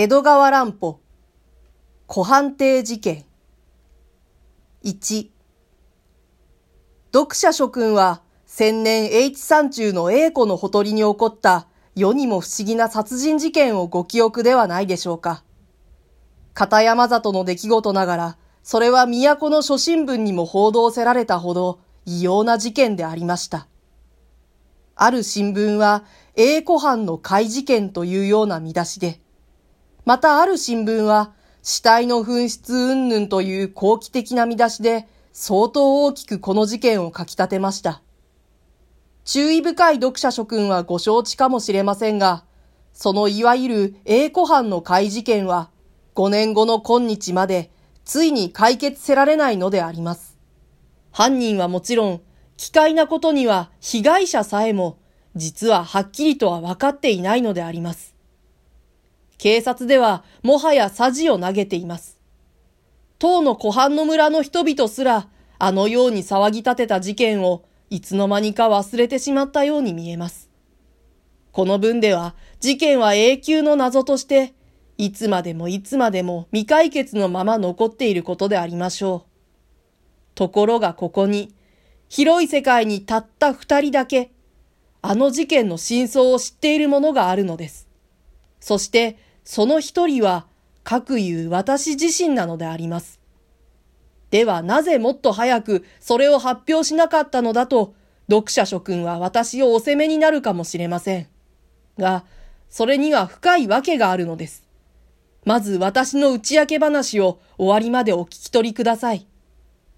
江戸川乱歩、古判定事件。1、読者諸君は千年 H 山中の A 子のほとりに起こった世にも不思議な殺人事件をご記憶ではないでしょうか。片山里の出来事ながら、それは都の諸新聞にも報道せられたほど異様な事件でありました。ある新聞は、A 子藩の怪事件というような見出しで、またある新聞は、死体の紛失云々という好奇的な見出しで、相当大きくこの事件を書き立てました。注意深い読者諸君はご承知かもしれませんが、そのいわゆる英古藩の怪事件は、5年後の今日まで、ついに解決せられないのであります。犯人はもちろん、奇怪なことには被害者さえも、実ははっきりとは分かっていないのであります。警察ではもはやさじを投げています。当の湖畔の村の人々すら、あのように騒ぎ立てた事件をいつの間にか忘れてしまったように見えます。この文では事件は永久の謎として、いつまでもいつまでも未解決のまま残っていることでありましょう。ところがここに、広い世界にたった二人だけ、あの事件の真相を知っている者があるのです。そして、その一人は、各言う私自身なのであります。ではなぜもっと早くそれを発表しなかったのだと、読者諸君は私をお責めになるかもしれません。が、それには深いわけがあるのです。まず私の打ち明け話を終わりまでお聞き取りください。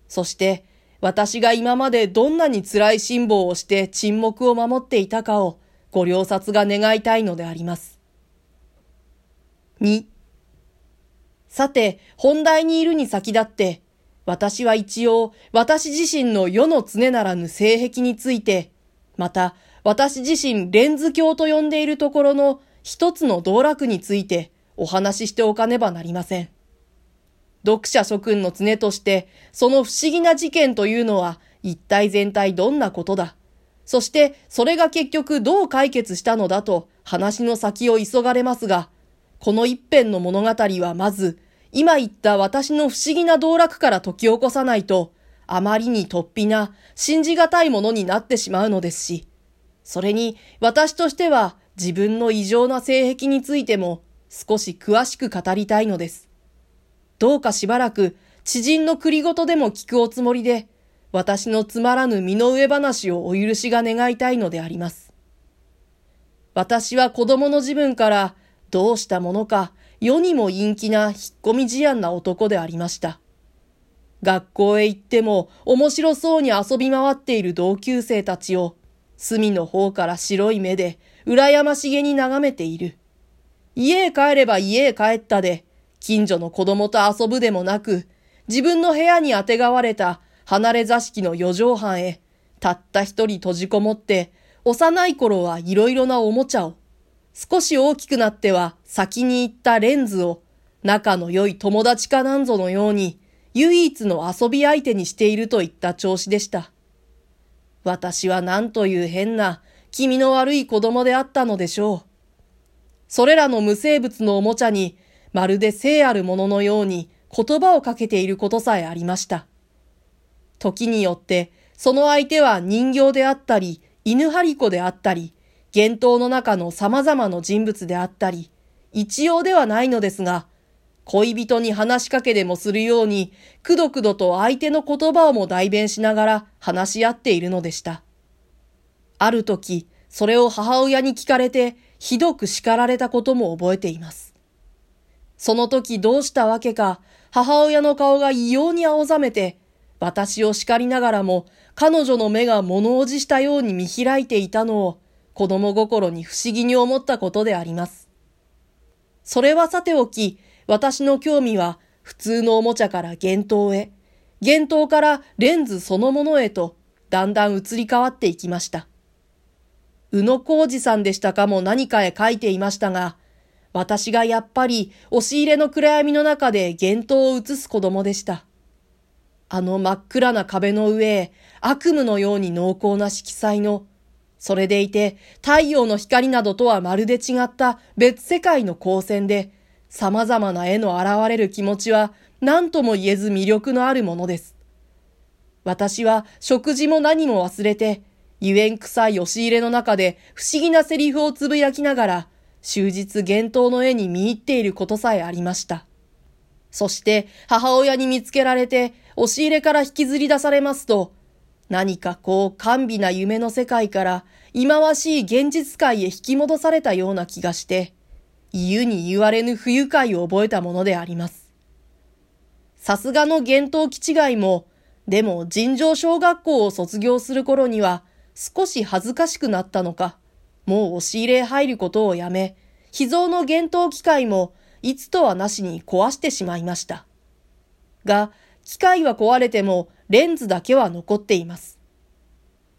そして、私が今までどんなに辛い辛抱をして沈黙を守っていたかをご了察が願いたいのであります。2さて、本題にいるに先立って、私は一応、私自身の世の常ならぬ性癖について、また、私自身レンズ鏡と呼んでいるところの一つの道楽についてお話ししておかねばなりません。読者諸君の常として、その不思議な事件というのは一体全体どんなことだ。そして、それが結局どう解決したのだと話の先を急がれますが、この一編の物語はまず、今言った私の不思議な道楽から解き起こさないと、あまりに突飛な、信じがたいものになってしまうのですし、それに私としては自分の異常な性癖についても少し詳しく語りたいのです。どうかしばらく知人の繰りごとでも聞くおつもりで、私のつまらぬ身の上話をお許しが願いたいのであります。私は子供の自分からどうしたものか、世にも陰気な引っ込み思案な男でありました。学校へ行っても面白そうに遊び回っている同級生たちを、隅の方から白い目で羨ましげに眺めている。家へ帰れば家へ帰ったで、近所の子供と遊ぶでもなく、自分の部屋にあてがわれた離れ座敷の四畳半へ、たった一人閉じこもって、幼い頃はいろいろなおもちゃを、少し大きくなっては先に行ったレンズを仲の良い友達かなんぞのように唯一の遊び相手にしているといった調子でした。私は何という変な気味の悪い子供であったのでしょう。それらの無生物のおもちゃにまるで生あるもののように言葉をかけていることさえありました。時によってその相手は人形であったり犬張り子であったり幻冬の中の様々な人物であったり、一様ではないのですが、恋人に話しかけでもするように、くどくどと相手の言葉をも代弁しながら話し合っているのでした。ある時、それを母親に聞かれて、ひどく叱られたことも覚えています。その時どうしたわけか、母親の顔が異様に青ざめて、私を叱りながらも、彼女の目が物おじしたように見開いていたのを、子供心に不思議に思ったことであります。それはさておき、私の興味は普通のおもちゃから幻灯へ、幻灯からレンズそのものへと、だんだん移り変わっていきました。宇野浩二さんでしたかも何かへ書いていましたが、私がやっぱり押し入れの暗闇の中で幻灯を映す子供でした。あの真っ暗な壁の上へ悪夢のように濃厚な色彩のそれでいて、太陽の光などとはまるで違った別世界の光線で、様々な絵の現れる気持ちは何とも言えず魅力のあるものです。私は食事も何も忘れて、ゆえん臭い押し入れの中で不思議なセリフをつぶやきながら、終日幻冬の絵に見入っていることさえありました。そして母親に見つけられて押し入れから引きずり出されますと、何かこう甘美な夢の世界から忌まわしい現実界へ引き戻されたような気がして、言うに言われぬ不愉快を覚えたものであります。さすがの幻冬気違いも、でも尋常小学校を卒業する頃には少し恥ずかしくなったのか、もう押し入れ入ることをやめ、秘蔵の幻冬機械もいつとはなしに壊してしまいました。が、機械は壊れてもレンズだけは残っています。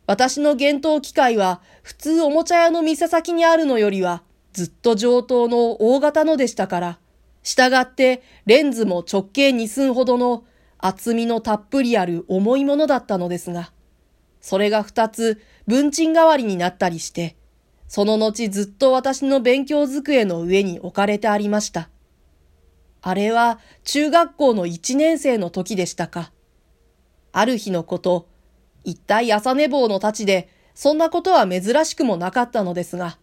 私の幻冬機械は普通おもちゃ屋の店先にあるのよりはずっと上等の大型のでしたから、従ってレンズも直径2寸ほどの厚みのたっぷりある重いものだったのですが、それが二つ文鎮代わりになったりして、その後ずっと私の勉強机の上に置かれてありました。あれは中学校の一年生の時でしたか。ある日のこと、一体朝寝坊のたちで、そんなことは珍しくもなかったのですが、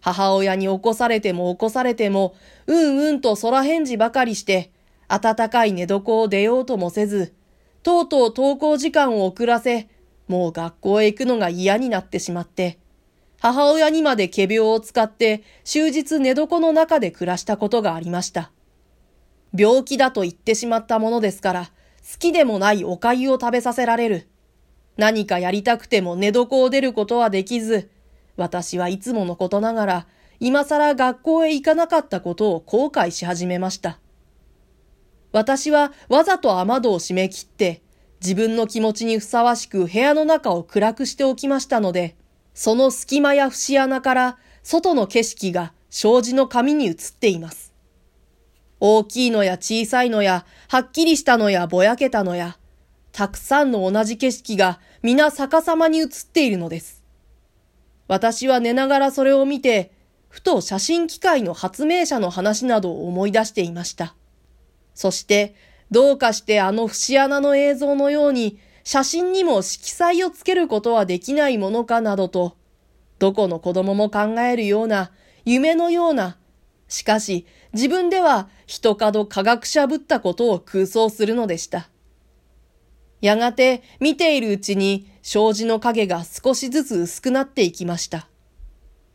母親に起こされても起こされても、うんうんと空返事ばかりして、暖かい寝床を出ようともせず、とうとう登校時間を遅らせ、もう学校へ行くのが嫌になってしまって、母親にまで仮病を使って終日寝床の中で暮らしたことがありました。病気だと言ってしまったものですから、好きでもないお粥を食べさせられる。何かやりたくても寝床を出ることはできず、私はいつものことながら、今更学校へ行かなかったことを後悔し始めました。私はわざと雨戸を閉め切って、自分の気持ちにふさわしく部屋の中を暗くしておきましたので、その隙間や節穴から外の景色が障子の紙に映っています。大きいのや小さいのや、はっきりしたのやぼやけたのや、たくさんの同じ景色が皆逆さまに映っているのです。私は寝ながらそれを見て、ふと写真機械の発明者の話などを思い出していました。そして、どうかしてあの節穴の映像のように、写真にも色彩をつけることはできないものかなどと、どこの子供も考えるような、夢のような、しかし自分では一角科学者ぶったことを空想するのでした。やがて見ているうちに障子の影が少しずつ薄くなっていきました。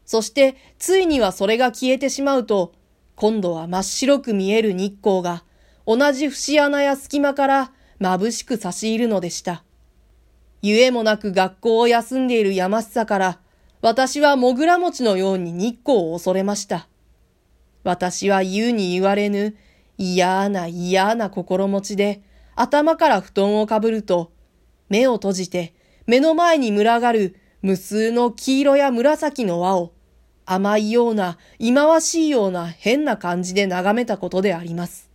そしてついにはそれが消えてしまうと、今度は真っ白く見える日光が同じ節穴や隙間から眩しく差し入るのでした。ゆえもなく学校を休んでいる山下から、私はもぐら餅のように日光を恐れました。私は言うに言われぬ嫌な嫌な心持ちで頭から布団をかぶると目を閉じて目の前に群がる無数の黄色や紫の輪を甘いような忌まわしいような変な感じで眺めたことであります。